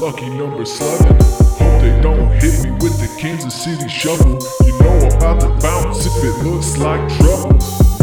lucky number Slevin. Hope they don't hit me with the Kansas City shovel. You know I'm about to bounce if it looks like trouble.